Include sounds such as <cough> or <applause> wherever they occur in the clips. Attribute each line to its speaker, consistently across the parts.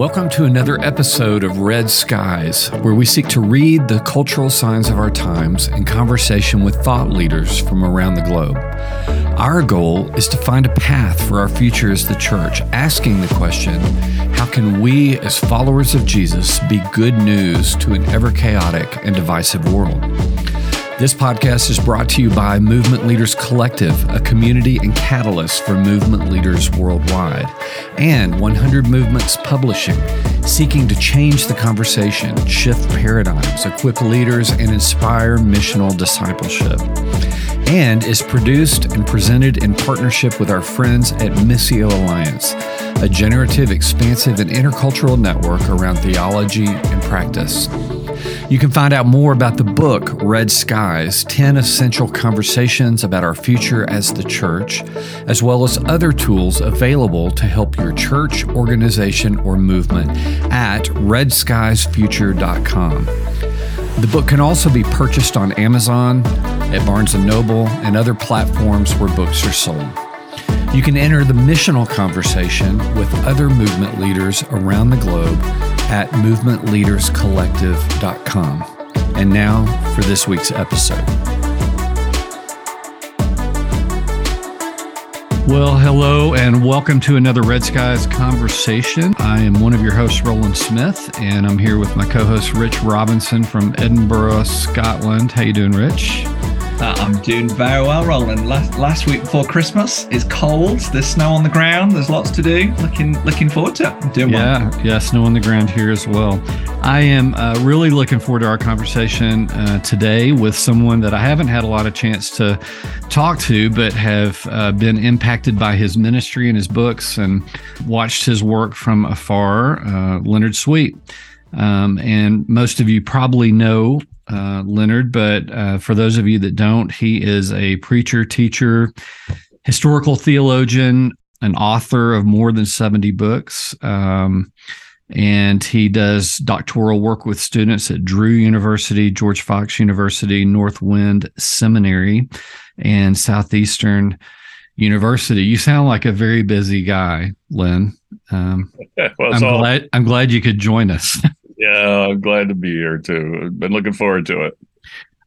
Speaker 1: Welcome to another episode of Red Skies, where we seek to read the cultural signs of our times in conversation with thought leaders from around the globe. Our goal is to find a path for our future as the church, asking the question how can we, as followers of Jesus, be good news to an ever chaotic and divisive world? This podcast is brought to you by Movement Leaders Collective, a community and catalyst for movement leaders worldwide, and 100 Movements Publishing, seeking to change the conversation, shift paradigms, equip leaders, and inspire missional discipleship. And is produced and presented in partnership with our friends at Missio Alliance, a generative, expansive, and intercultural network around theology and practice. You can find out more about the book, Red Skies 10 Essential Conversations About Our Future as the Church, as well as other tools available to help your church, organization, or movement at redskiesfuture.com. The book can also be purchased on Amazon, at Barnes & Noble, and other platforms where books are sold. You can enter the missional conversation with other movement leaders around the globe at movementleaderscollective.com. And now for this week's episode. Well, hello and welcome to another Red Skies conversation. I am one of your hosts, Roland Smith, and I'm here with my co-host Rich Robinson from Edinburgh, Scotland. How you doing, Rich?
Speaker 2: Uh, I'm doing very well, Roland. Last last week before Christmas, it's cold. There's snow on the ground. There's lots to do. Looking looking forward to it. I'm doing
Speaker 1: yeah,
Speaker 2: well.
Speaker 1: yeah, snow on the ground here as well. I am uh, really looking forward to our conversation uh, today with someone that I haven't had a lot of chance to talk to, but have uh, been impacted by his ministry and his books and watched his work from afar. Uh, Leonard Sweet. Um, and most of you probably know uh, Leonard, but uh, for those of you that don't, he is a preacher, teacher, historical theologian, an author of more than 70 books. Um, and he does doctoral work with students at Drew University, George Fox University, Northwind Seminary, and Southeastern University. You sound like a very busy guy, Len. Um, <laughs> well, I'm all- glad I'm glad you could join us. <laughs>
Speaker 3: Yeah, I'm glad to be here too. Been looking forward to it.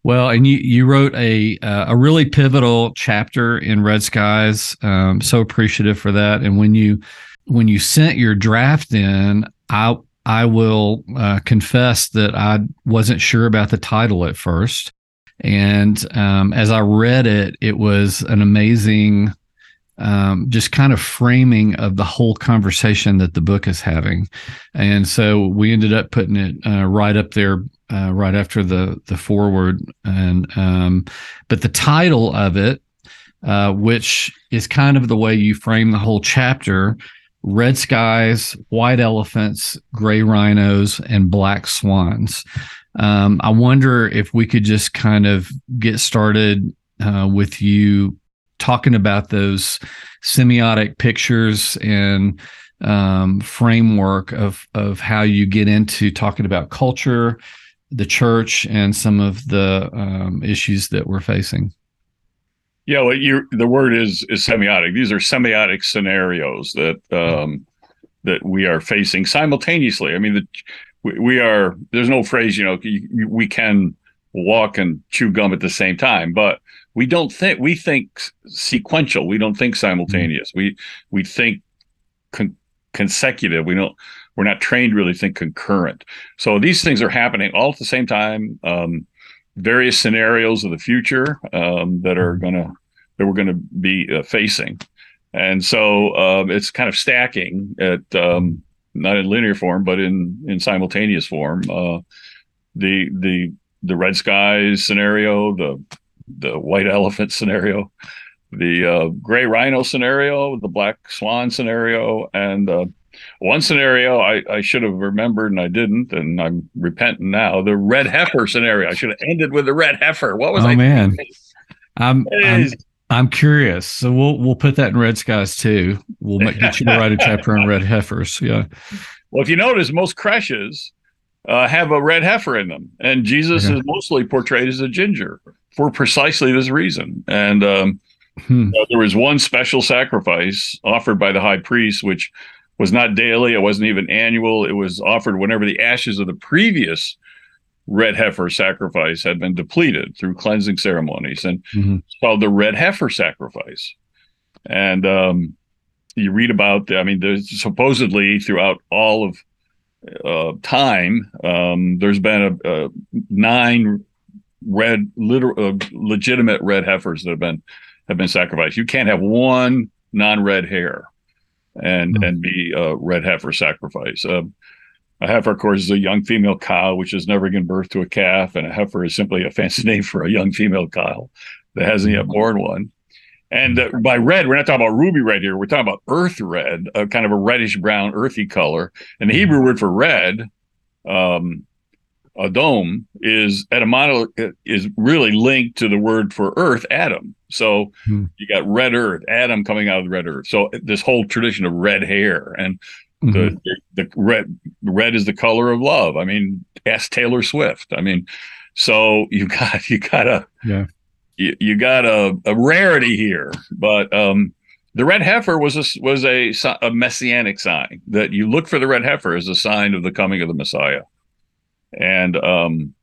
Speaker 1: Well, and you you wrote a uh, a really pivotal chapter in Red Skies. Um, so appreciative for that. And when you when you sent your draft in, I I will uh, confess that I wasn't sure about the title at first. And um, as I read it, it was an amazing um, just kind of framing of the whole conversation that the book is having. And so we ended up putting it uh, right up there, uh, right after the the foreword. And um, but the title of it, uh, which is kind of the way you frame the whole chapter. Red skies, white elephants, gray rhinos, and black swans. Um, I wonder if we could just kind of get started uh, with you talking about those semiotic pictures and um, framework of of how you get into talking about culture, the church, and some of the um, issues that we're facing.
Speaker 3: Yeah, well, the word is is semiotic. These are semiotic scenarios that um, that we are facing simultaneously. I mean, the, we, we are. There's no phrase, you know, we can walk and chew gum at the same time, but we don't think we think sequential. We don't think simultaneous. Mm-hmm. we we think con- consecutive. We don't we're not trained to really think concurrent. So these things are happening all at the same time um, various scenarios of the future um, that are going to that we're going to be uh, facing. And so um, it's kind of stacking at um, not in linear form but in in simultaneous form. Uh, the the the red skies scenario the the white elephant scenario, the uh, gray rhino scenario, the black swan scenario, and uh, one scenario I, I should have remembered and I didn't, and I'm repenting now. The red heifer scenario. I should have ended with the red heifer. What was
Speaker 1: oh,
Speaker 3: I?
Speaker 1: man, I'm, I'm I'm curious. So we'll we'll put that in red skies too. We'll make, get you to write a chapter on red heifers. Yeah.
Speaker 3: Well, if you notice, most creches uh, have a red heifer in them, and Jesus okay. is mostly portrayed as a ginger for precisely this reason. And um, hmm. uh, there was one special sacrifice offered by the high priest, which was not daily. It wasn't even annual. It was offered whenever the ashes of the previous red heifer sacrifice had been depleted through cleansing ceremonies, and mm-hmm. called the red heifer sacrifice. And um, you read about, I mean, there's supposedly throughout all of uh, time, um, there's been a, a nine red, literal, uh, legitimate red heifers that have been have been sacrificed. You can't have one non-red hair and mm-hmm. and be a red heifer sacrifice. Uh, a heifer, of course, is a young female cow which has never given birth to a calf, and a heifer is simply a fancy <laughs> name for a young female cow that hasn't yet born one. And uh, by red, we're not talking about ruby red here. We're talking about earth red, a kind of a reddish brown, earthy color. And the Hebrew word for red, um, Adom, is etymolo- is really linked to the word for earth, Adam. So hmm. you got red earth, Adam coming out of the red earth. So this whole tradition of red hair and mm-hmm. the, the red red is the color of love. I mean, ask Taylor Swift. I mean, so you got <laughs> you got a yeah. you, you got a, a rarity here, but um, the red heifer was a was a, a messianic sign that you look for the red heifer as a sign of the coming of the Messiah, and um,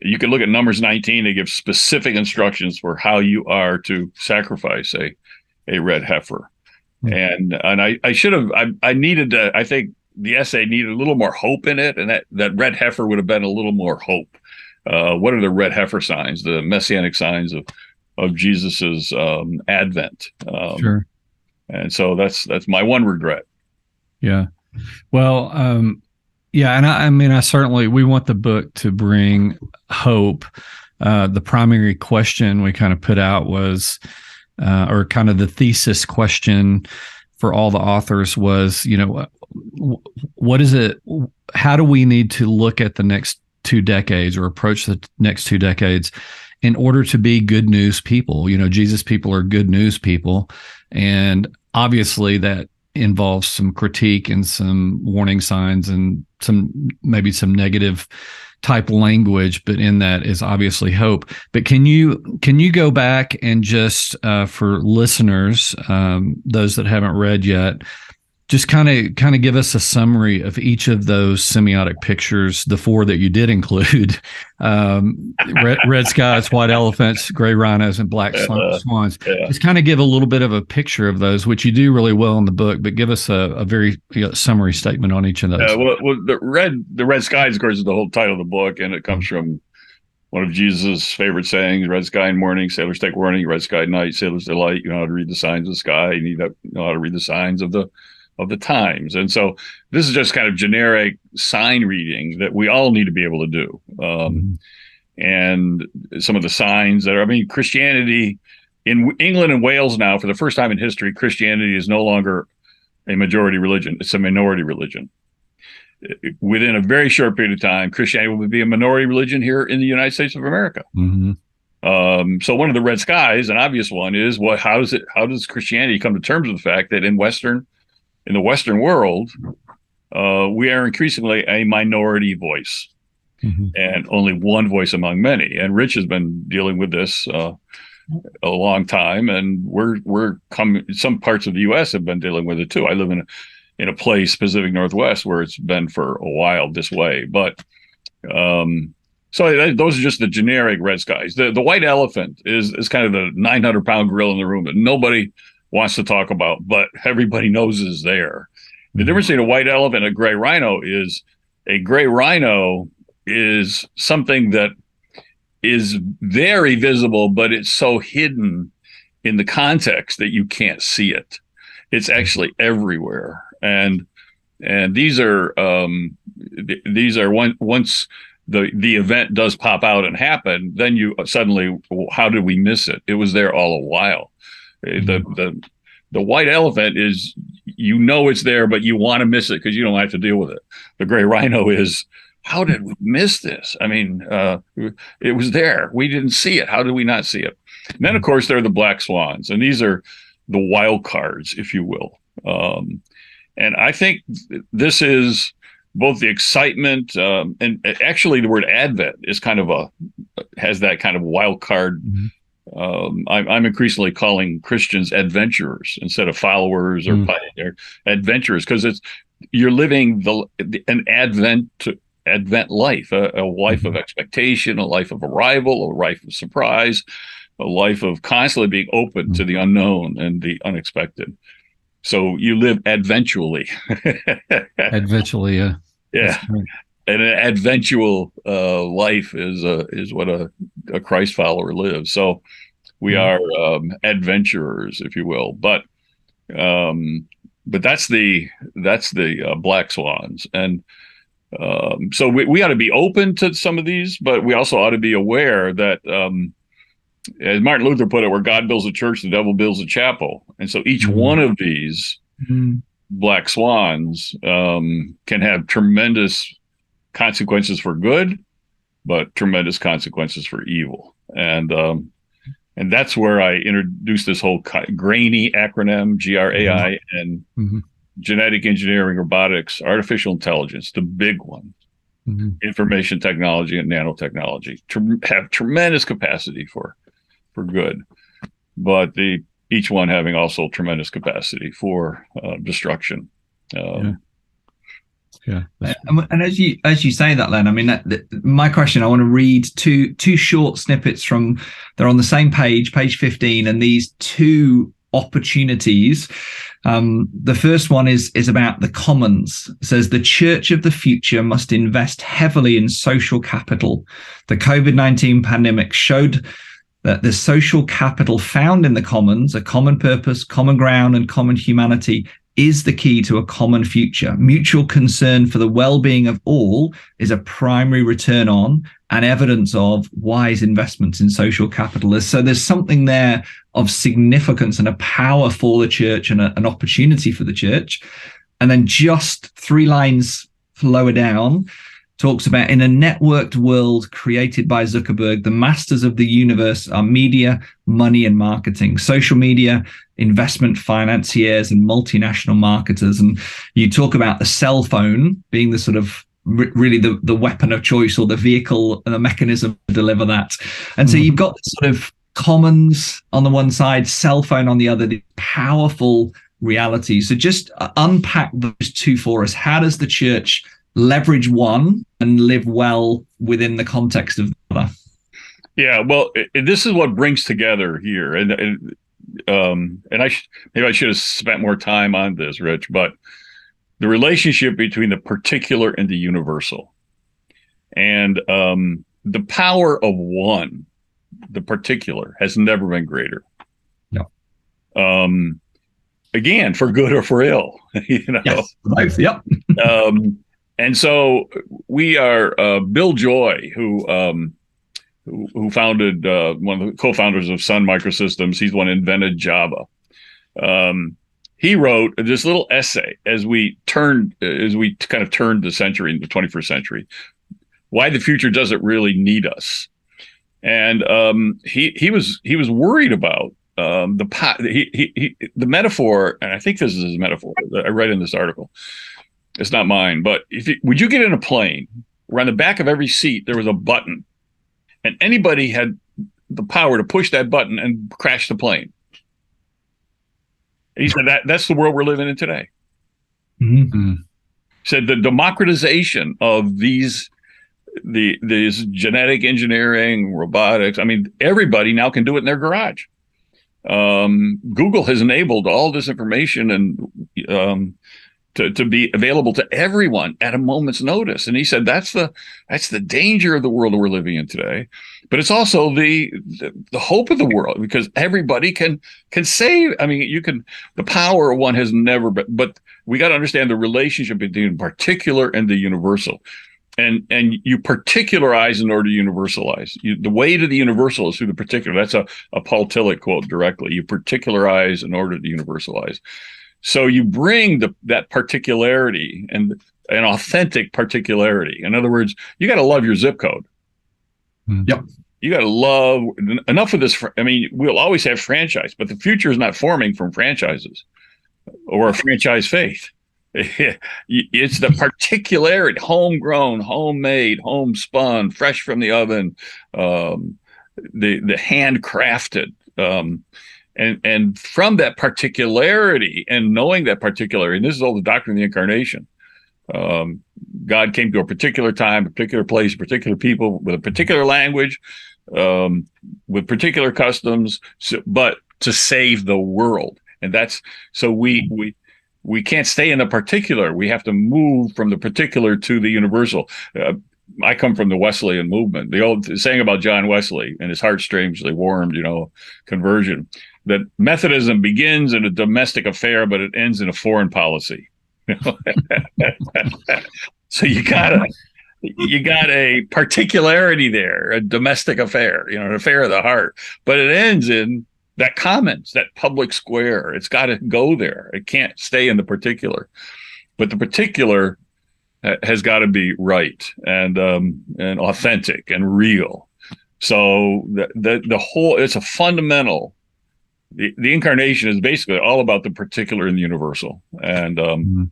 Speaker 3: you can look at Numbers 19. They give specific instructions for how you are to sacrifice a, a red heifer. Mm-hmm. And and I, I should have I, I needed to I think the essay needed a little more hope in it, and that, that red heifer would have been a little more hope. Uh, what are the red heifer signs, the messianic signs of of Jesus's um, advent? Um,
Speaker 1: sure.
Speaker 3: And so that's that's my one regret.
Speaker 1: Yeah. Well, um, yeah, and I, I, mean, I certainly we want the book to bring hope. Uh, the primary question we kind of put out was, uh, or kind of the thesis question for all the authors was, you know, what is it? How do we need to look at the next two decades or approach the next two decades in order to be good news people? You know, Jesus people are good news people, and obviously that involves some critique and some warning signs and some maybe some negative type language but in that is obviously hope. But can you can you go back and just uh, for listeners um, those that haven't read yet just kind of kind of give us a summary of each of those semiotic pictures the four that you did include <laughs> um, red, red, skies white elephants gray rhinos and black swans yeah. just kind of give a little bit of a picture of those which you do really well in the book but give us a, a very you know, summary statement on each of those
Speaker 3: uh, well, well, the red the red skies of course is the whole title of the book and it comes mm-hmm. from one of Jesus' favorite sayings, red sky in morning, sailors take warning, red sky at night, sailors delight. You know how to read the signs of the sky. You need to know how to read the signs of the of the times. And so this is just kind of generic sign reading that we all need to be able to do. Um, mm-hmm. and some of the signs that are, I mean, Christianity in England and Wales now, for the first time in history, Christianity is no longer a majority religion, it's a minority religion. Within a very short period of time, Christianity will be a minority religion here in the United States of America. Mm-hmm. Um, so one of the red skies, an obvious one, is what? How does it? How does Christianity come to terms with the fact that in Western in the Western world, uh, we are increasingly a minority voice mm-hmm. and only one voice among many. And Rich has been dealing with this uh, a long time, and we're we're coming. Some parts of the U.S. have been dealing with it too. I live in a in a place, Pacific Northwest, where it's been for a while this way. But um, so those are just the generic red skies. The the white elephant is is kind of the 900 pound gorilla in the room that nobody wants to talk about, but everybody knows is there. The mm-hmm. difference between a white elephant and a gray rhino is a gray rhino is something that is very visible, but it's so hidden in the context that you can't see it. It's mm-hmm. actually everywhere, and and these are um, th- these are one, once the the event does pop out and happen, then you suddenly how did we miss it? It was there all a while. The mm-hmm. the the white elephant is you know it's there, but you want to miss it because you don't have to deal with it. The gray rhino is how did we miss this? I mean, uh, it was there. We didn't see it. How did we not see it? And then, of course, there are the black swans, and these are the wild cards, if you will. Um, and I think this is both the excitement um, and actually the word Advent is kind of a has that kind of wild card mm-hmm um, I'm, I'm, increasingly calling Christians adventurers instead of followers or mm. pioneer adventurers because it's you're living the, an advent advent life, a, a life mm-hmm. of expectation, a life of arrival, a life of surprise, a life of constantly being open mm-hmm. to the unknown and the unexpected. So you live adventually. <laughs>
Speaker 1: adventually, yeah.
Speaker 3: Yeah. An adventual uh, life is uh, is what a, a Christ follower lives. So we mm-hmm. are um, adventurers, if you will. But um, but that's the that's the uh, black swans, and um, so we, we ought to be open to some of these, but we also ought to be aware that, um, as Martin Luther put it, where God builds a church, the devil builds a chapel. And so each mm-hmm. one of these mm-hmm. black swans um, can have tremendous consequences for good, but tremendous consequences for evil. And um, and that's where I introduced this whole grainy acronym, G R A I, mm-hmm. and mm-hmm genetic engineering, robotics, artificial intelligence, the big one, mm-hmm. information technology and nanotechnology have tremendous capacity for for good, but the each one having also tremendous capacity for uh, destruction. Um,
Speaker 2: yeah. yeah. And, and, as you as you say that, Len, I mean, that, that, my question. I want to read two two short snippets from. They're on the same page, page fifteen, and these two opportunities. Um, the first one is is about the commons. It says the church of the future must invest heavily in social capital. The COVID nineteen pandemic showed that the social capital found in the commons, a common purpose, common ground, and common humanity, is the key to a common future. Mutual concern for the well being of all is a primary return on and evidence of wise investments in social capital. So there's something there of significance and a power for the church and a, an opportunity for the church. And then just three lines lower down, talks about in a networked world created by Zuckerberg, the masters of the universe are media, money, and marketing, social media, investment financiers, and multinational marketers. And you talk about the cell phone being the sort of really the, the weapon of choice or the vehicle and the mechanism to deliver that. And so mm-hmm. you've got this sort of commons on the one side, cell phone on the other, the powerful reality. So just uh, unpack those two for us. How does the church leverage one and live well within the context of the other.
Speaker 3: Yeah, well, this is what brings together here, and, and um, and I sh- maybe I should have spent more time on this, Rich, but the relationship between the particular and the universal, and um, the power of one, the particular, has never been greater.
Speaker 2: No.
Speaker 3: Um, again, for good or for ill, <laughs> you know.
Speaker 2: Yes. Yep.
Speaker 3: um, and so we are uh, Bill Joy, who um, who, founded uh, one of the co-founders of Sun Microsystems. He's one who invented Java. Um, he wrote this little essay as we turned as we kind of turned the century into the 21st century. Why the future doesn't really need us, and um, he he was he was worried about um, the he, he, he, the metaphor, and I think this is his metaphor. I read in this article it's not mine, but if you, would you get in a plane where on the back of every seat there was a button, and anybody had the power to push that button and crash the plane? He said that that's the world we're living in today. Mm-hmm. Said the democratization of these the these genetic engineering, robotics. I mean, everybody now can do it in their garage. Um, Google has enabled all this information and um, to, to be available to everyone at a moment's notice. And he said that's the that's the danger of the world we're living in today. But it's also the, the, the hope of the world because everybody can can save. I mean, you can the power of one has never been, but we got to understand the relationship between particular and the universal. And and you particularize in order to universalize. You, the way to the universal is through the particular. That's a, a Paul Tillich quote directly. You particularize in order to universalize. So you bring the, that particularity and an authentic particularity. In other words, you got to love your zip code.
Speaker 2: Hmm. Yep.
Speaker 3: You got to love enough of this. I mean, we'll always have franchise, but the future is not forming from franchises or a franchise faith. <laughs> it's the particularity, homegrown, homemade, homespun, fresh from the oven, um, the the handcrafted. Um, and and from that particularity and knowing that particularity, and this is all the doctrine of the incarnation. Um, God came to a particular time, a particular place, particular people with a particular language, um, with particular customs, so, but to save the world. And that's so we we we can't stay in the particular. We have to move from the particular to the universal. Uh, I come from the Wesleyan movement. The old saying about John Wesley and his heart strangely warmed, you know, conversion that Methodism begins in a domestic affair, but it ends in a foreign policy. <laughs> so you gotta you got a particularity there, a domestic affair, you know, an affair of the heart, but it ends in that commons, that public square. It's got to go there. It can't stay in the particular, but the particular has got to be right and um, and authentic and real. So the, the the whole it's a fundamental. The, the incarnation is basically all about the particular and the universal, and um, mm-hmm.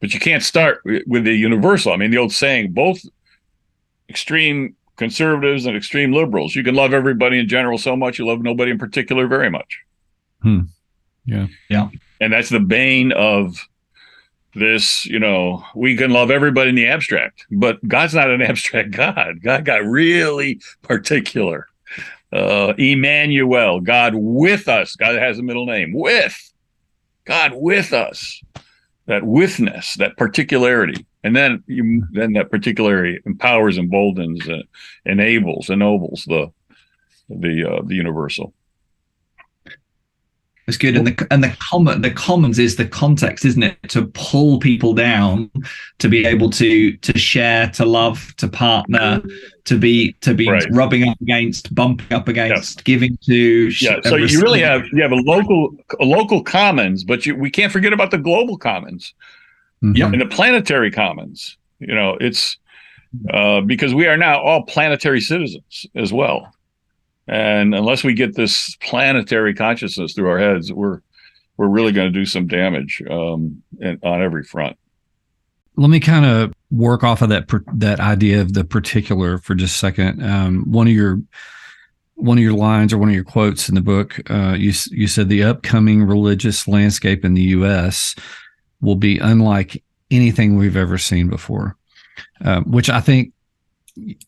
Speaker 3: but you can't start with the universal. I mean, the old saying: both extreme conservatives and extreme liberals. You can love everybody in general so much, you love nobody in particular very much.
Speaker 1: Hmm. Yeah,
Speaker 2: yeah,
Speaker 3: and that's the bane of this, you know, we can love everybody in the abstract, but God's not an <laughs> abstract God. God got really particular. Uh, Emmanuel, God with us. God has a middle name. With God with us. That withness, that particularity, and then you then that particularity empowers, emboldens, uh, enables, ennobles the the uh, the universal.
Speaker 2: Good, and the and the common the commons is the context, isn't it? To pull people down, to be able to to share, to love, to partner, to be to be right. rubbing up against, bumping up against, yeah. giving to.
Speaker 3: Yeah, so you really have you have a local a local commons, but you, we can't forget about the global commons, mm-hmm. and the planetary commons. You know, it's uh, because we are now all planetary citizens as well. And unless we get this planetary consciousness through our heads, we're we're really going to do some damage um, on every front.
Speaker 1: Let me kind of work off of that that idea of the particular for just a second. Um, one of your one of your lines or one of your quotes in the book, uh, you you said the upcoming religious landscape in the U.S. will be unlike anything we've ever seen before, uh, which I think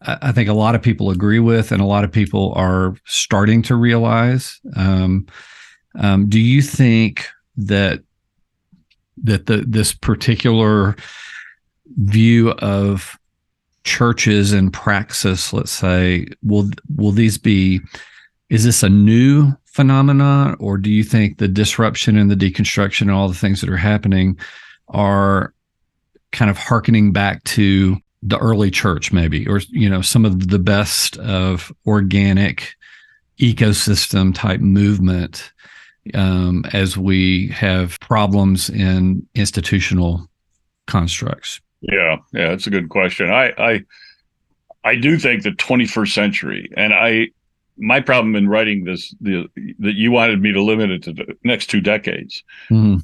Speaker 1: I think a lot of people agree with, and a lot of people are starting to realize. Um, um, do you think that that the this particular view of churches and praxis, let's say, will will these be? Is this a new phenomenon, or do you think the disruption and the deconstruction and all the things that are happening are kind of harkening back to the early church maybe or you know some of the best of organic ecosystem type movement um, as we have problems in institutional constructs
Speaker 3: yeah yeah that's a good question i i i do think the 21st century and i my problem in writing this the that you wanted me to limit it to the next two decades mm-hmm.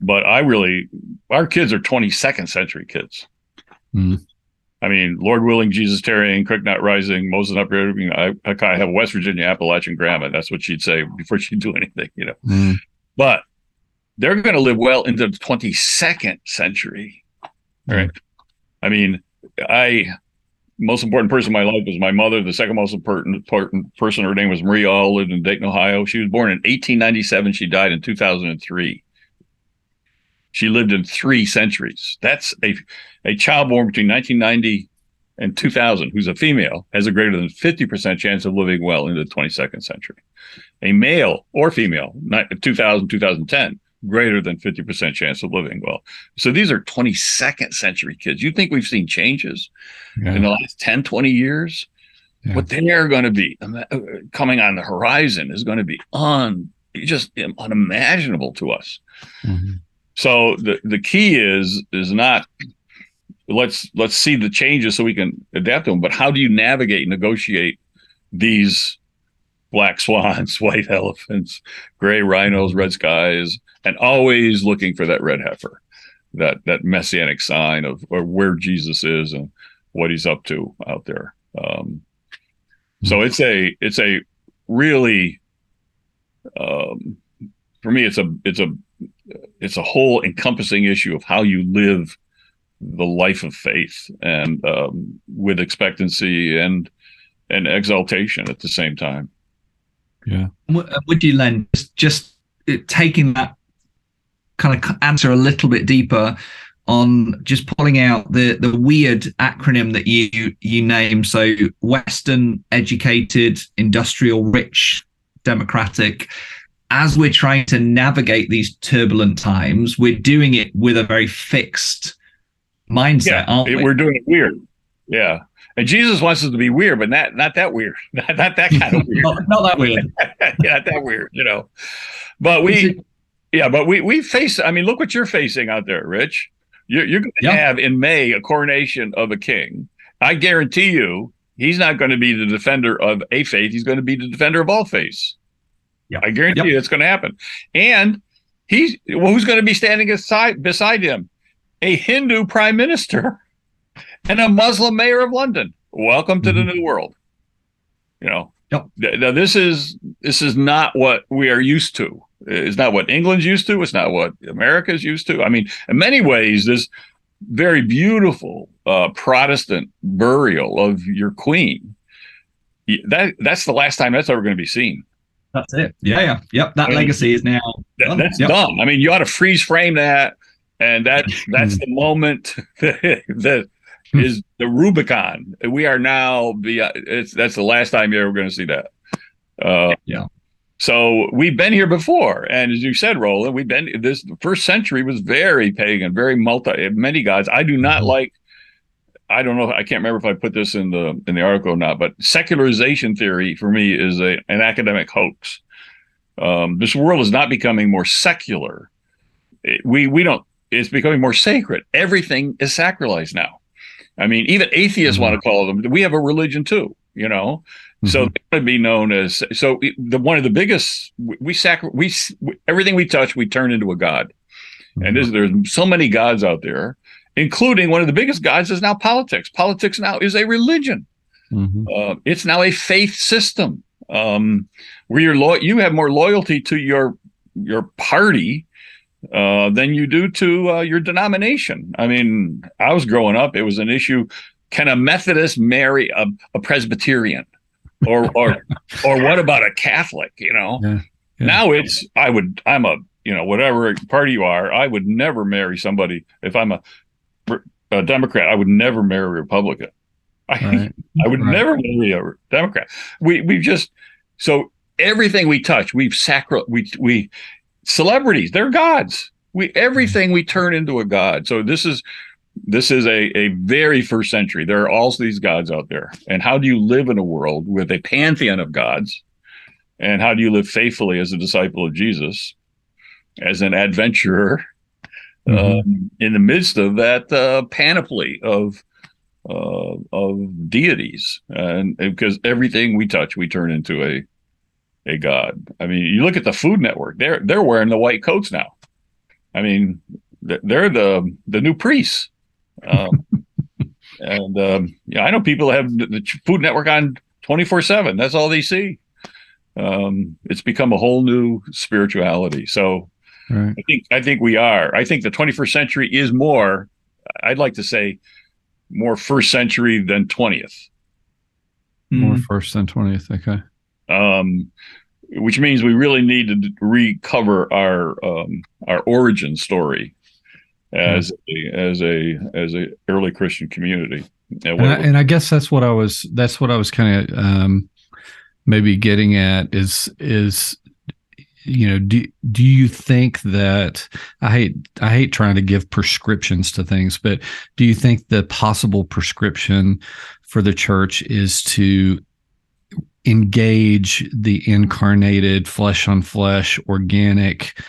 Speaker 3: but i really our kids are 22nd century kids mm-hmm. I mean, Lord willing, Jesus tarrying, Creek not rising, Moses not breaking. I, I kind of have West Virginia Appalachian grandma. That's what she'd say before she'd do <laughs> anything, you know. Mm. But they're going to live well into the 22nd century. Right. Mm. I mean, I most important person in my life was my mother. The second most important, important person, her name was Marie All, lived in Dayton, Ohio. She was born in 1897. She died in 2003. She lived in three centuries. That's a, a child born between 1990 and 2000 who's a female has a greater than 50% chance of living well into the 22nd century. A male or female, 2000, 2010, greater than 50% chance of living well. So these are 22nd century kids. You think we've seen changes yeah. in the last 10, 20 years? Yeah. What they're going to be uh, coming on the horizon is going to be un, just unimaginable to us. Mm-hmm. So the the key is is not let's let's see the changes so we can adapt to them, but how do you navigate negotiate these black <laughs> swans, white elephants, gray rhinos, red skies, and always looking for that red heifer, that that messianic sign of where Jesus is and what he's up to out there. Um, So it's a it's a really um, for me it's a it's a it's a whole encompassing issue of how you live the life of faith and um, with expectancy and and exaltation at the same time.
Speaker 1: Yeah.
Speaker 2: Would you, Len, just, just taking that kind of answer a little bit deeper on just pulling out the the weird acronym that you you name so western educated industrial rich democratic as we're trying to navigate these turbulent times we're doing it with a very fixed mindset
Speaker 3: yeah,
Speaker 2: aren't we?
Speaker 3: we're doing it weird yeah and jesus wants us to be weird but not not that weird <laughs> not, not that kind of weird <laughs>
Speaker 2: not, not, that weird <laughs>
Speaker 3: yeah not that weird you know but we yeah but we we face i mean look what you're facing out there rich you're, you're going to have in May a coronation of a king. I guarantee you, he's not going to be the defender of a faith. He's going to be the defender of all faiths.
Speaker 2: Yep.
Speaker 3: I guarantee
Speaker 2: yep.
Speaker 3: you that's going to happen. And he's well, who's going to be standing aside beside him? A Hindu prime minister <laughs> and a Muslim mayor of London. Welcome to mm-hmm. the new world. You know,
Speaker 2: yep.
Speaker 3: now this is this is not what we are used to. It's not what England's used to. It's not what America's used to. I mean, in many ways, this very beautiful uh, Protestant burial of your queen. That that's the last time that's ever going to be seen.
Speaker 2: That's it. Yeah, yeah, yep. That I mean, legacy is now
Speaker 3: that, that's yep. done. I mean, you ought to freeze frame that, and that <laughs> that's the moment <laughs> that, that hmm. the Rubicon. We are now be. It's that's the last time you're ever going to see that.
Speaker 2: Uh, yeah.
Speaker 3: So we've been here before, and as you said, Roland, we've been. This first century was very pagan, very multi, many gods. I do not mm-hmm. like. I don't know. I can't remember if I put this in the in the article or not. But secularization theory for me is a an academic hoax. Um, this world is not becoming more secular. It, we we don't. It's becoming more sacred. Everything is sacralized now. I mean, even atheists mm-hmm. want to call them. We have a religion too. You know, Mm-hmm. So would be known as so the one of the biggest we sacri- we everything we touch we turn into a god, mm-hmm. and there's, there's so many gods out there, including one of the biggest gods is now politics. Politics now is a religion. Mm-hmm. Uh, it's now a faith system um, where you're lo- you have more loyalty to your your party uh, than you do to uh, your denomination. I mean, I was growing up; it was an issue. Can a Methodist marry a, a Presbyterian? or or <laughs> or what about a Catholic? You know, yeah, yeah. now it's I would I'm a you know whatever party you are, I would never marry somebody if I'm a, a Democrat. I would never marry a Republican. I, right. <laughs> I would right. never marry a Democrat. We we just so everything we touch, we've sacral we we celebrities, they're gods. We everything we turn into a god. So this is this is a, a very first century. There are all these gods out there. And how do you live in a world with a pantheon of gods? And how do you live faithfully as a disciple of Jesus, as an adventurer mm-hmm. um, in the midst of that uh, panoply of uh, of deities? And because everything we touch, we turn into a a god. I mean, you look at the Food Network; they're they're wearing the white coats now. I mean, they're the the new priests. Um, <laughs> and um, yeah, I know people have the Food Network on twenty four seven. That's all they see. Um, it's become a whole new spirituality. So right. I think I think we are. I think the twenty first century is more. I'd like to say more first century than twentieth.
Speaker 1: More mm-hmm. first than twentieth. Okay.
Speaker 3: Um, which means we really need to recover our um, our origin story as a, as a as a early Christian community.
Speaker 1: And, and, I, and I, guess that's what I was that's what I was kind of um, maybe getting at is is you know do do you think that I hate I hate trying to give prescriptions to things, but do you think the possible prescription for the church is to engage the incarnated flesh on flesh organic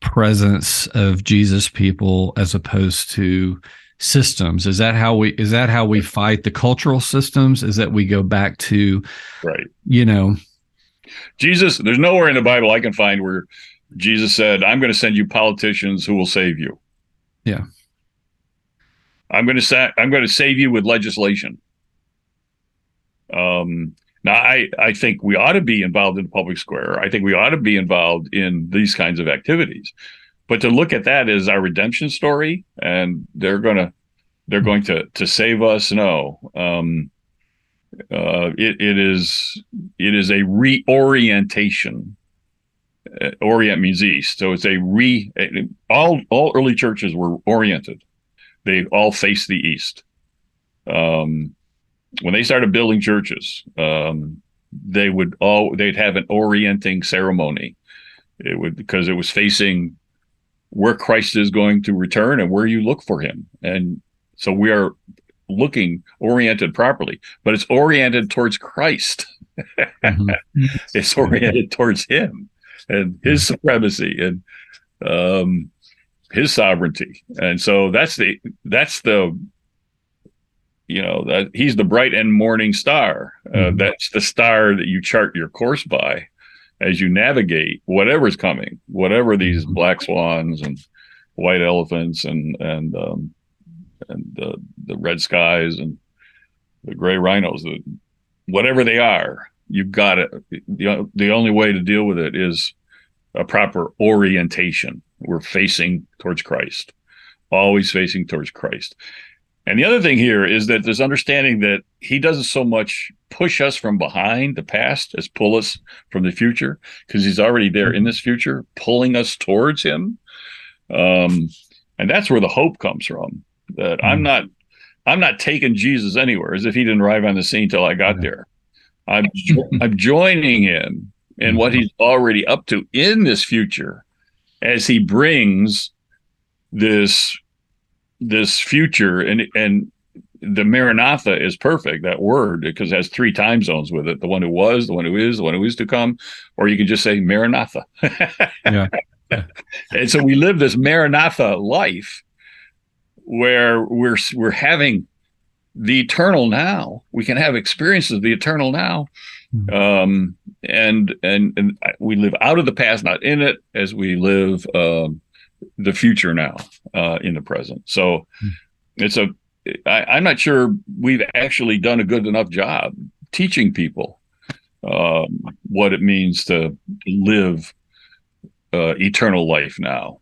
Speaker 1: presence of Jesus people as opposed to systems? Is that how we is that how we fight the cultural systems? Is that we go back to
Speaker 3: right.
Speaker 1: you know
Speaker 3: Jesus there's nowhere in the Bible I can find where Jesus said I'm going to send you politicians who will save you
Speaker 1: yeah
Speaker 3: I'm going to sa- I'm going to save you with legislation um Now, I, I think we ought to be involved in the public square. I think we ought to be involved in these kinds of activities. But to look at that as our redemption story, and they're gonna they're going to to save us, no. Um, uh, it, it is it is a reorientation. Uh, orient means east, so it's a re. All all early churches were oriented; they all faced the east. Um, when they started building churches, um, they would all they'd have an orienting ceremony. It would because it was facing where Christ is going to return and where you look for him. And so we are looking oriented properly, but it's oriented towards Christ. mm-hmm. <laughs> it's oriented towards him and his supremacy and um, his sovereignty. And so that's the that's the you know that he's the bright and morning star. Uh, mm-hmm. That's the star that you chart your course by as you navigate whatever's coming, whatever these mm-hmm. black swans and white elephants and and um, and the the red skies and the gray rhinos, the, whatever they are, you've got it. The, the only way to deal with it is a proper orientation. We're facing towards Christ, always facing towards Christ. And the other thing here is that there's understanding that he doesn't so much push us from behind the past as pull us from the future because he's already there in this future, pulling us towards him. Um, and that's where the hope comes from. That mm-hmm. I'm not, I'm not taking Jesus anywhere as if he didn't arrive on the scene till I got there. I'm, I'm joining him in what he's already up to in this future as he brings this this future and and the Maranatha is perfect, that word, because it has three time zones with it the one who was, the one who is, the one who is to come, or you can just say Maranatha. yeah. <laughs> and so we live this Maranatha life where we're we're having the eternal now. We can have experiences of the eternal now. Hmm. Um, and, and and we live out of the past, not in it, as we live um, the future now uh, in the present. So hmm. it's a I, I'm not sure we've actually done a good enough job teaching people um, what it means to live uh, eternal life now.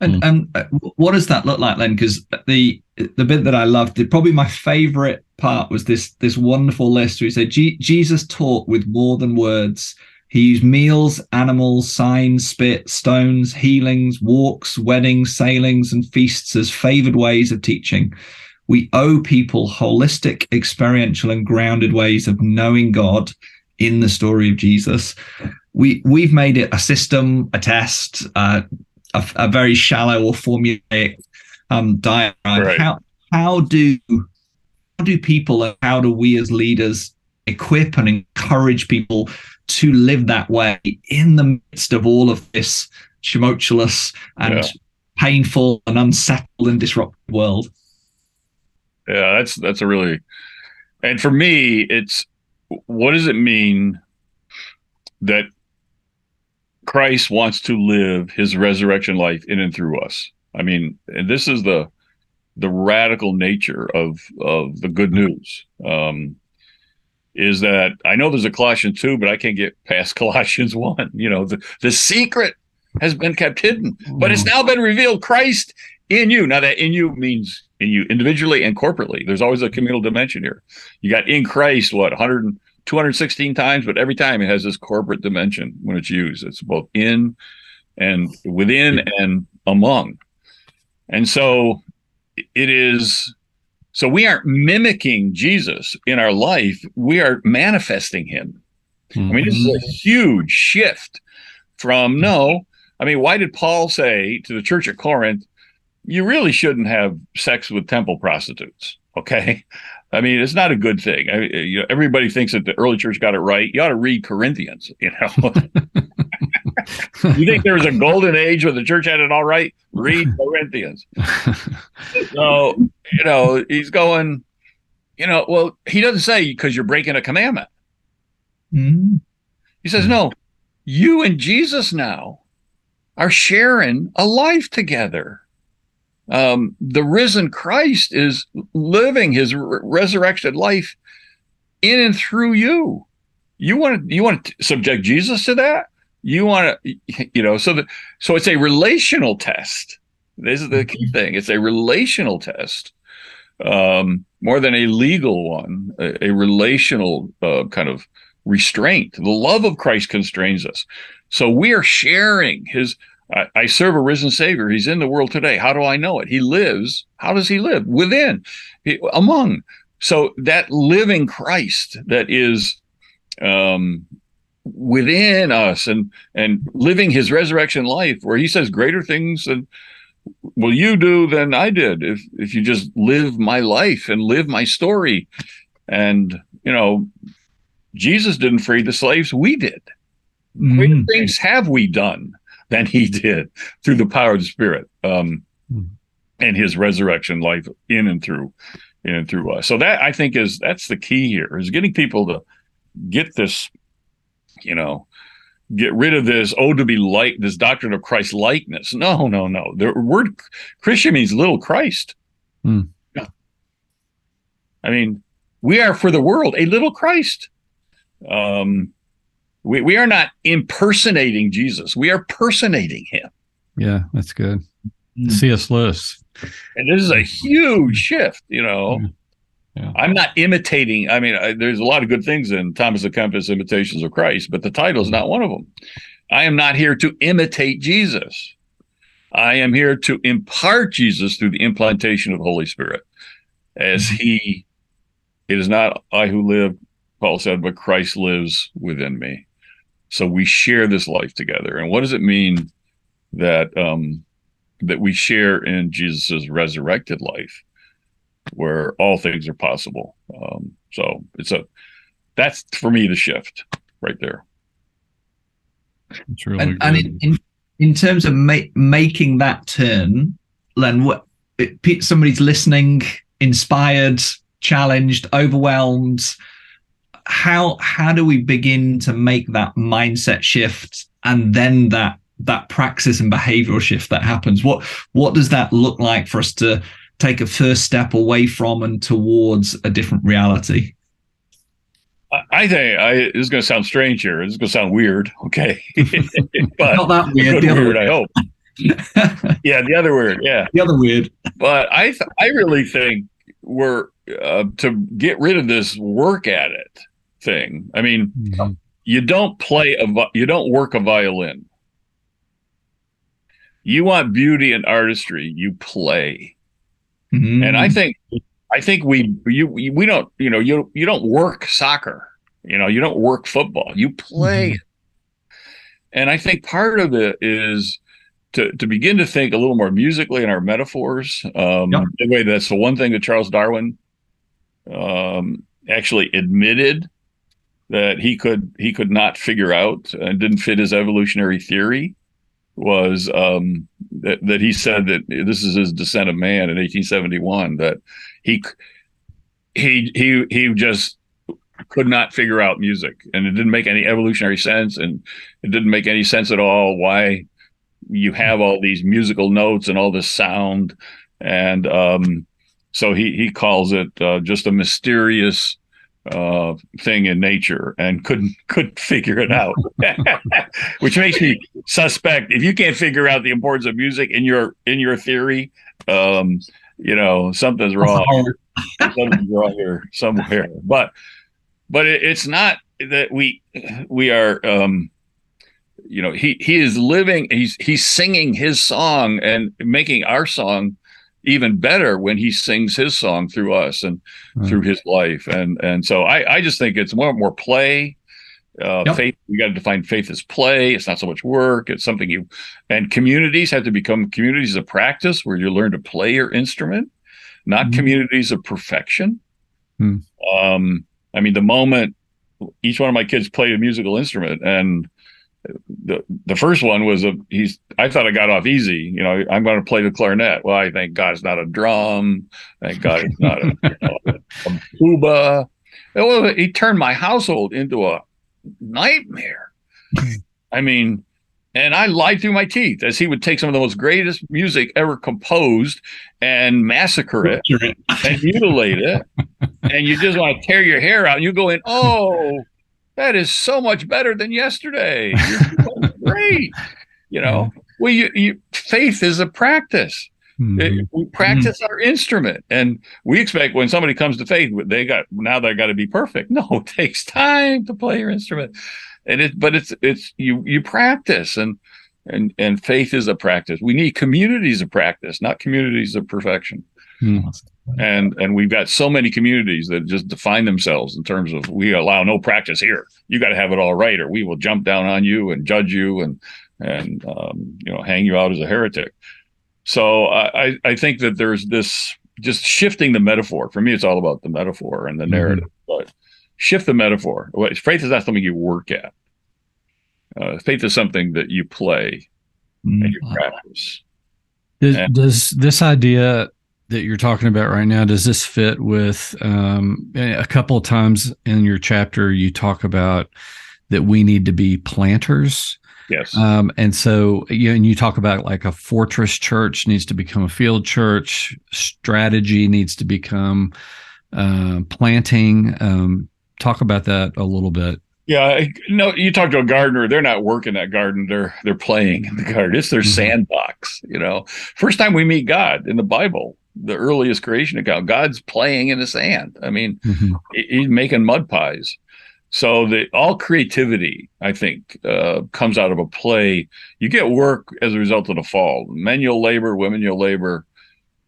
Speaker 2: And and uh, what does that look like then? Because the the bit that I loved, probably my favorite part was this this wonderful list where he said Jesus taught with more than words. He used meals, animals, signs, spit, stones, healings, walks, weddings, sailings, and feasts as favored ways of teaching. We owe people holistic, experiential, and grounded ways of knowing God in the story of Jesus. We we've made it a system, a test, uh, a, a, very shallow or formulaic um, diagram. Right. How how do how do people and how do we as leaders equip and encourage people to live that way in the midst of all of this tumultuous and yeah. painful and unsettled and disrupted world.
Speaker 3: Yeah, that's that's a really and for me it's what does it mean that Christ wants to live his resurrection life in and through us? I mean, and this is the the radical nature of of the good news. Um, is that I know there's a Colossians 2, but I can't get past <laughs> Colossians 1. You know, the, the secret has been kept hidden, but it's mm. now been revealed Christ in you. Now, that in you means in you individually and corporately. There's always a communal dimension here. You got in Christ, what, 100, 216 times, but every time it has this corporate dimension when it's used. It's both in and within and among. And so it is so we aren't mimicking Jesus in our life, we are manifesting him. Mm-hmm. I mean, this is a mm-hmm. huge shift from no. I mean, why did Paul say to the church at Corinth, you really shouldn't have sex with temple prostitutes? Okay. I mean, it's not a good thing. I, you know, everybody thinks that the early church got it right. You ought to read Corinthians, <laughs> you know. you think there was a golden age where the church had it all right? Read Corinthians. <laughs> so, you know, he's going, you know, well, he doesn't say because you're breaking a commandment. Mm-hmm. He says, no, you and Jesus now are sharing a life together. Um, the risen Christ is living his resurrection life in and through you. You want to you want to subject Jesus to that? You want to you know so that so it's a relational test. This is the key mm-hmm. thing. It's a relational test. Um, more than a legal one, a, a relational uh, kind of restraint. The love of Christ constrains us. So we are sharing his. I, I, serve a risen Savior. He's in the world today. How do I know it? He lives. How does he live? Within, he, among. So that living Christ that is um, within us and and living his resurrection life, where he says greater things than will you do than I did if if you just live my life and live my story. And you know, Jesus didn't free the slaves, we did. Greater things have we done <laughs> than he did through the power of the Spirit um, mm-hmm. and his resurrection life in and through in and through us. So that I think is that's the key here is getting people to get this, you know, get rid of this oh to be like this doctrine of christ likeness no no no the word christian means little christ hmm. i mean we are for the world a little christ um we, we are not impersonating jesus we are personating him
Speaker 1: yeah that's good mm. cs lewis
Speaker 3: and this is a huge shift you know yeah. Yeah. I'm not imitating. I mean, I, there's a lot of good things in Thomas à Kempis' Imitations of Christ, but the title is not one of them. I am not here to imitate Jesus. I am here to impart Jesus through the implantation of the Holy Spirit. As mm-hmm. He, it is not I who live, Paul said, but Christ lives within me. So we share this life together. And what does it mean that um, that we share in Jesus' resurrected life? where all things are possible. Um, so it's a that's for me the shift right there.
Speaker 2: It's really and, and in, in, in terms of ma- making that turn, Len, what it, somebody's listening, inspired, challenged, overwhelmed. How how do we begin to make that mindset shift and then that that praxis and behavioral shift that happens? What what does that look like for us to take a first step away from and towards a different reality?
Speaker 3: I think I, this is going to sound strange here. This is going to sound weird. Okay. <laughs>
Speaker 2: but Not that weird.
Speaker 3: The weird, I hope. <laughs> yeah. The other weird. Yeah.
Speaker 2: The other weird.
Speaker 3: But I, th- I really think we're uh, to get rid of this work at it thing. I mean, mm-hmm. you don't play a, you don't work a violin. You want beauty and artistry. You play. Mm-hmm. And I think I think we you we don't you know you you don't work soccer. You know, you don't work football. You play. Mm-hmm. And I think part of it is to to begin to think a little more musically in our metaphors. Um yep. anyway, that's the one thing that Charles Darwin um actually admitted that he could he could not figure out and didn't fit his evolutionary theory was um, that, that he said that this is his descent of man in 1871 that he he he he just could not figure out music. And it didn't make any evolutionary sense and it didn't make any sense at all why you have all these musical notes and all this sound. And um, so he he calls it uh, just a mysterious uh, thing in nature and couldn't couldn't figure it out, <laughs> which makes me suspect if you can't figure out the importance of music in your in your theory, um, you know something's wrong. something's <laughs> wrong here somewhere. But but it, it's not that we we are. Um, you know he he is living he's he's singing his song and making our song even better when he sings his song through us and right. through his life. And and so I, I just think it's more more play. Uh, yep. Faith, we got to define faith as play. It's not so much work. It's something you, and communities have to become communities of practice where you learn to play your instrument, not mm-hmm. communities of perfection. Mm. Um, I mean, the moment each one of my kids played a musical instrument and the the first one was a he's I thought I got off easy. You know, I'm going to play the clarinet. Well, I thank God it's not a drum. Thank God it's not a, <laughs> you know, a tuba. Well, he turned my household into a nightmare. <laughs> I mean, and I lied through my teeth as he would take some of the most greatest music ever composed and massacre it and mutilate it <laughs> and you just want to tear your hair out. And you go in, oh, that is so much better than yesterday. You're <laughs> great. You know, well, you, you, faith is a practice. Mm-hmm. It, we practice mm-hmm. our instrument, and we expect when somebody comes to faith, they got now they got to be perfect. <laughs> No, it takes time to play your instrument, and it. But it's it's you you practice, and and and faith is a practice. We need communities of practice, not communities of perfection. Mm-hmm. And and we've got so many communities that just define themselves in terms of we allow no practice here. You got to have it all right, or we will jump down on you and judge you and and um, you know hang you out as a heretic. So I, I think that there's this just shifting the metaphor. For me, it's all about the metaphor and the mm-hmm. narrative. Mm-hmm. But shift the metaphor. Faith is not something you work at. Uh, faith is something that you play mm-hmm. and you practice.
Speaker 1: Does, and, does, this idea that you're talking about right now does this fit with um, a couple of times in your chapter you talk about that we need to be planters
Speaker 3: Yes.
Speaker 1: Um, and so, you, and you talk about like a fortress church needs to become a field church, strategy needs to become uh, planting. Um, talk about that a little bit.
Speaker 3: Yeah, no, you talk to a gardener, they're not working that garden, they're they're playing in the garden. It's their mm-hmm. sandbox, you know. First time we meet God in the Bible, the earliest creation account, God's playing in the sand. I mean, mm-hmm. he's making mud pies. So the all creativity, I think, uh, comes out of a play. You get work as a result of the fall. Men you'll labor, women you'll labor.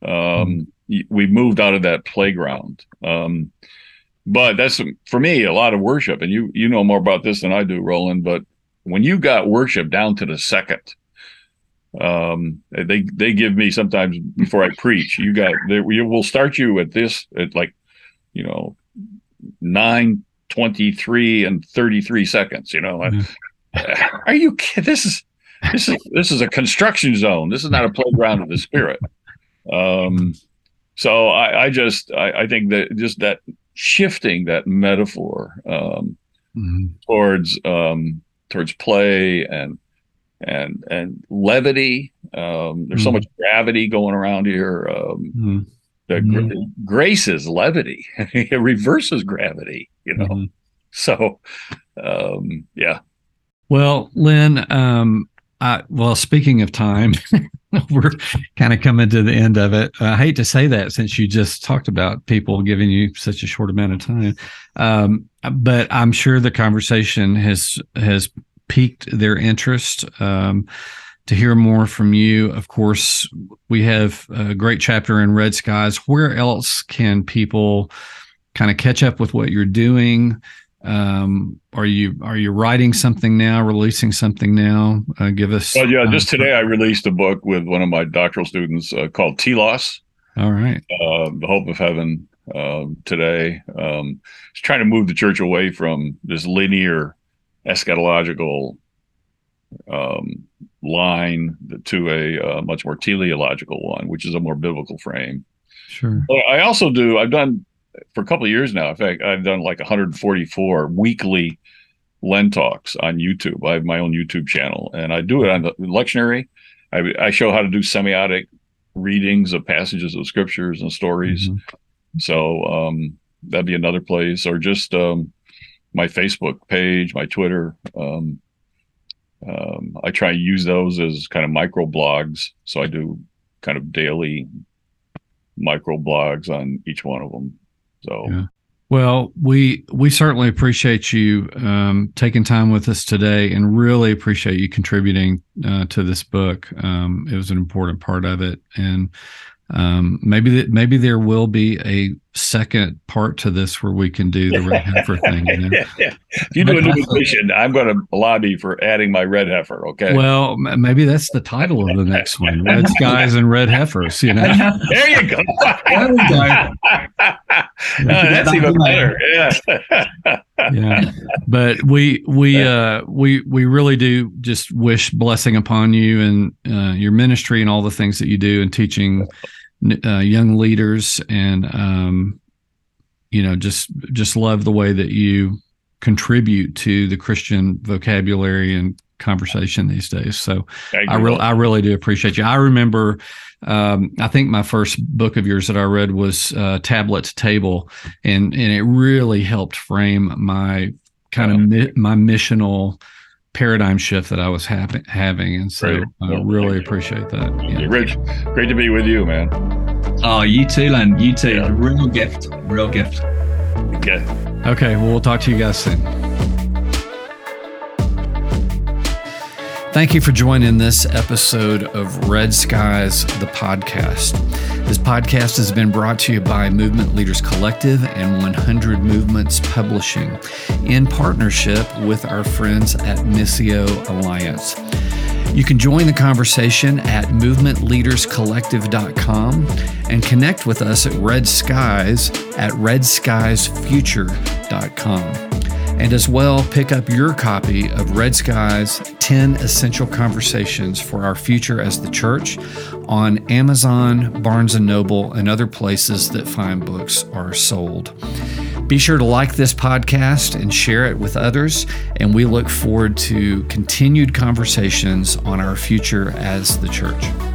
Speaker 3: Um, mm. We moved out of that playground. Um, but that's for me a lot of worship, and you you know more about this than I do, Roland. But when you got worship down to the second, um, they they give me sometimes before I preach. You got they, we will start you at this at like you know nine 23 and 33 seconds you know mm-hmm. <laughs> are you kidding this is this is this is a construction zone this is not a playground of the spirit um so i i just i, I think that just that shifting that metaphor um mm-hmm. towards um towards play and and and levity um there's mm-hmm. so much gravity going around here um mm-hmm. The mm-hmm. grace is levity. <laughs> it reverses gravity, you know. Mm-hmm. So, um, yeah.
Speaker 1: Well, Len. um, I, well, speaking of time, <laughs> we're kind of coming to the end of it. I hate to say that since you just talked about people giving you such a short amount of time, um, but I'm sure the conversation has has piqued their interest. Um, to hear more from you, of course, we have a great chapter in Red Skies. Where else can people kind of catch up with what you're doing? Um, are you are you writing something now, releasing something now? Uh, give us.
Speaker 3: Well, yeah, just uh, today I released a book with one of my doctoral students uh, called Telos.
Speaker 1: All right.
Speaker 3: Uh, the Hope of Heaven. Um, today, um, it's trying to move the church away from this linear eschatological um, line to a uh, much more teleological one, which is a more biblical frame.
Speaker 1: Sure.
Speaker 3: But I also do. I've done for a couple of years now. In fact, I've done like 144 weekly Len talks on YouTube. I have my own YouTube channel, and I do it on the lectionary. I, I show how to do semiotic readings of passages of scriptures and stories. Mm-hmm. So um, that'd be another place, or just um, my Facebook page, my Twitter. Um, um, I try to use those as kind of micro blogs. So I do kind of daily micro blogs on each one of them. So, yeah.
Speaker 1: well, we we certainly appreciate you um, taking time with us today, and really appreciate you contributing uh, to this book. Um, it was an important part of it, and um, maybe that maybe there will be a second part to this where we can do the red heifer <laughs> thing. You know?
Speaker 3: yeah. If you do a new edition, I'm going to lobby for adding my red heifer. Okay.
Speaker 1: Well, maybe that's the title of the next one: Red <laughs> Skies and Red Heifers. You know. <laughs>
Speaker 3: there you go. there we go. that's even better. Yeah.
Speaker 1: yeah. But we we uh we we really do just wish blessing upon you and uh, your ministry and all the things that you do and teaching uh, young leaders and um, you know just just love the way that you contribute to the christian vocabulary and conversation these days. So I, I really, I really do appreciate you. I remember, um, I think my first book of yours that I read was uh, Tablet to Table, and and it really helped frame my kind of mi- my missional paradigm shift that I was ha- having, and so I well, uh, really appreciate that.
Speaker 3: Yeah. Rich, great to be with you, man.
Speaker 2: Oh, you too, Len. You too. Yeah. Real gift. Real gift.
Speaker 3: Okay.
Speaker 1: Okay. Well, we'll talk to you guys soon. Thank you for joining this episode of Red Skies, the podcast. This podcast has been brought to you by Movement Leaders Collective and 100 Movements Publishing in partnership with our friends at Missio Alliance. You can join the conversation at movementleaderscollective.com and connect with us at Red Skies at redskiesfuture.com and as well pick up your copy of Red Skies 10 Essential Conversations for Our Future as the Church on Amazon, Barnes & Noble, and other places that fine books are sold. Be sure to like this podcast and share it with others, and we look forward to continued conversations on our future as the church.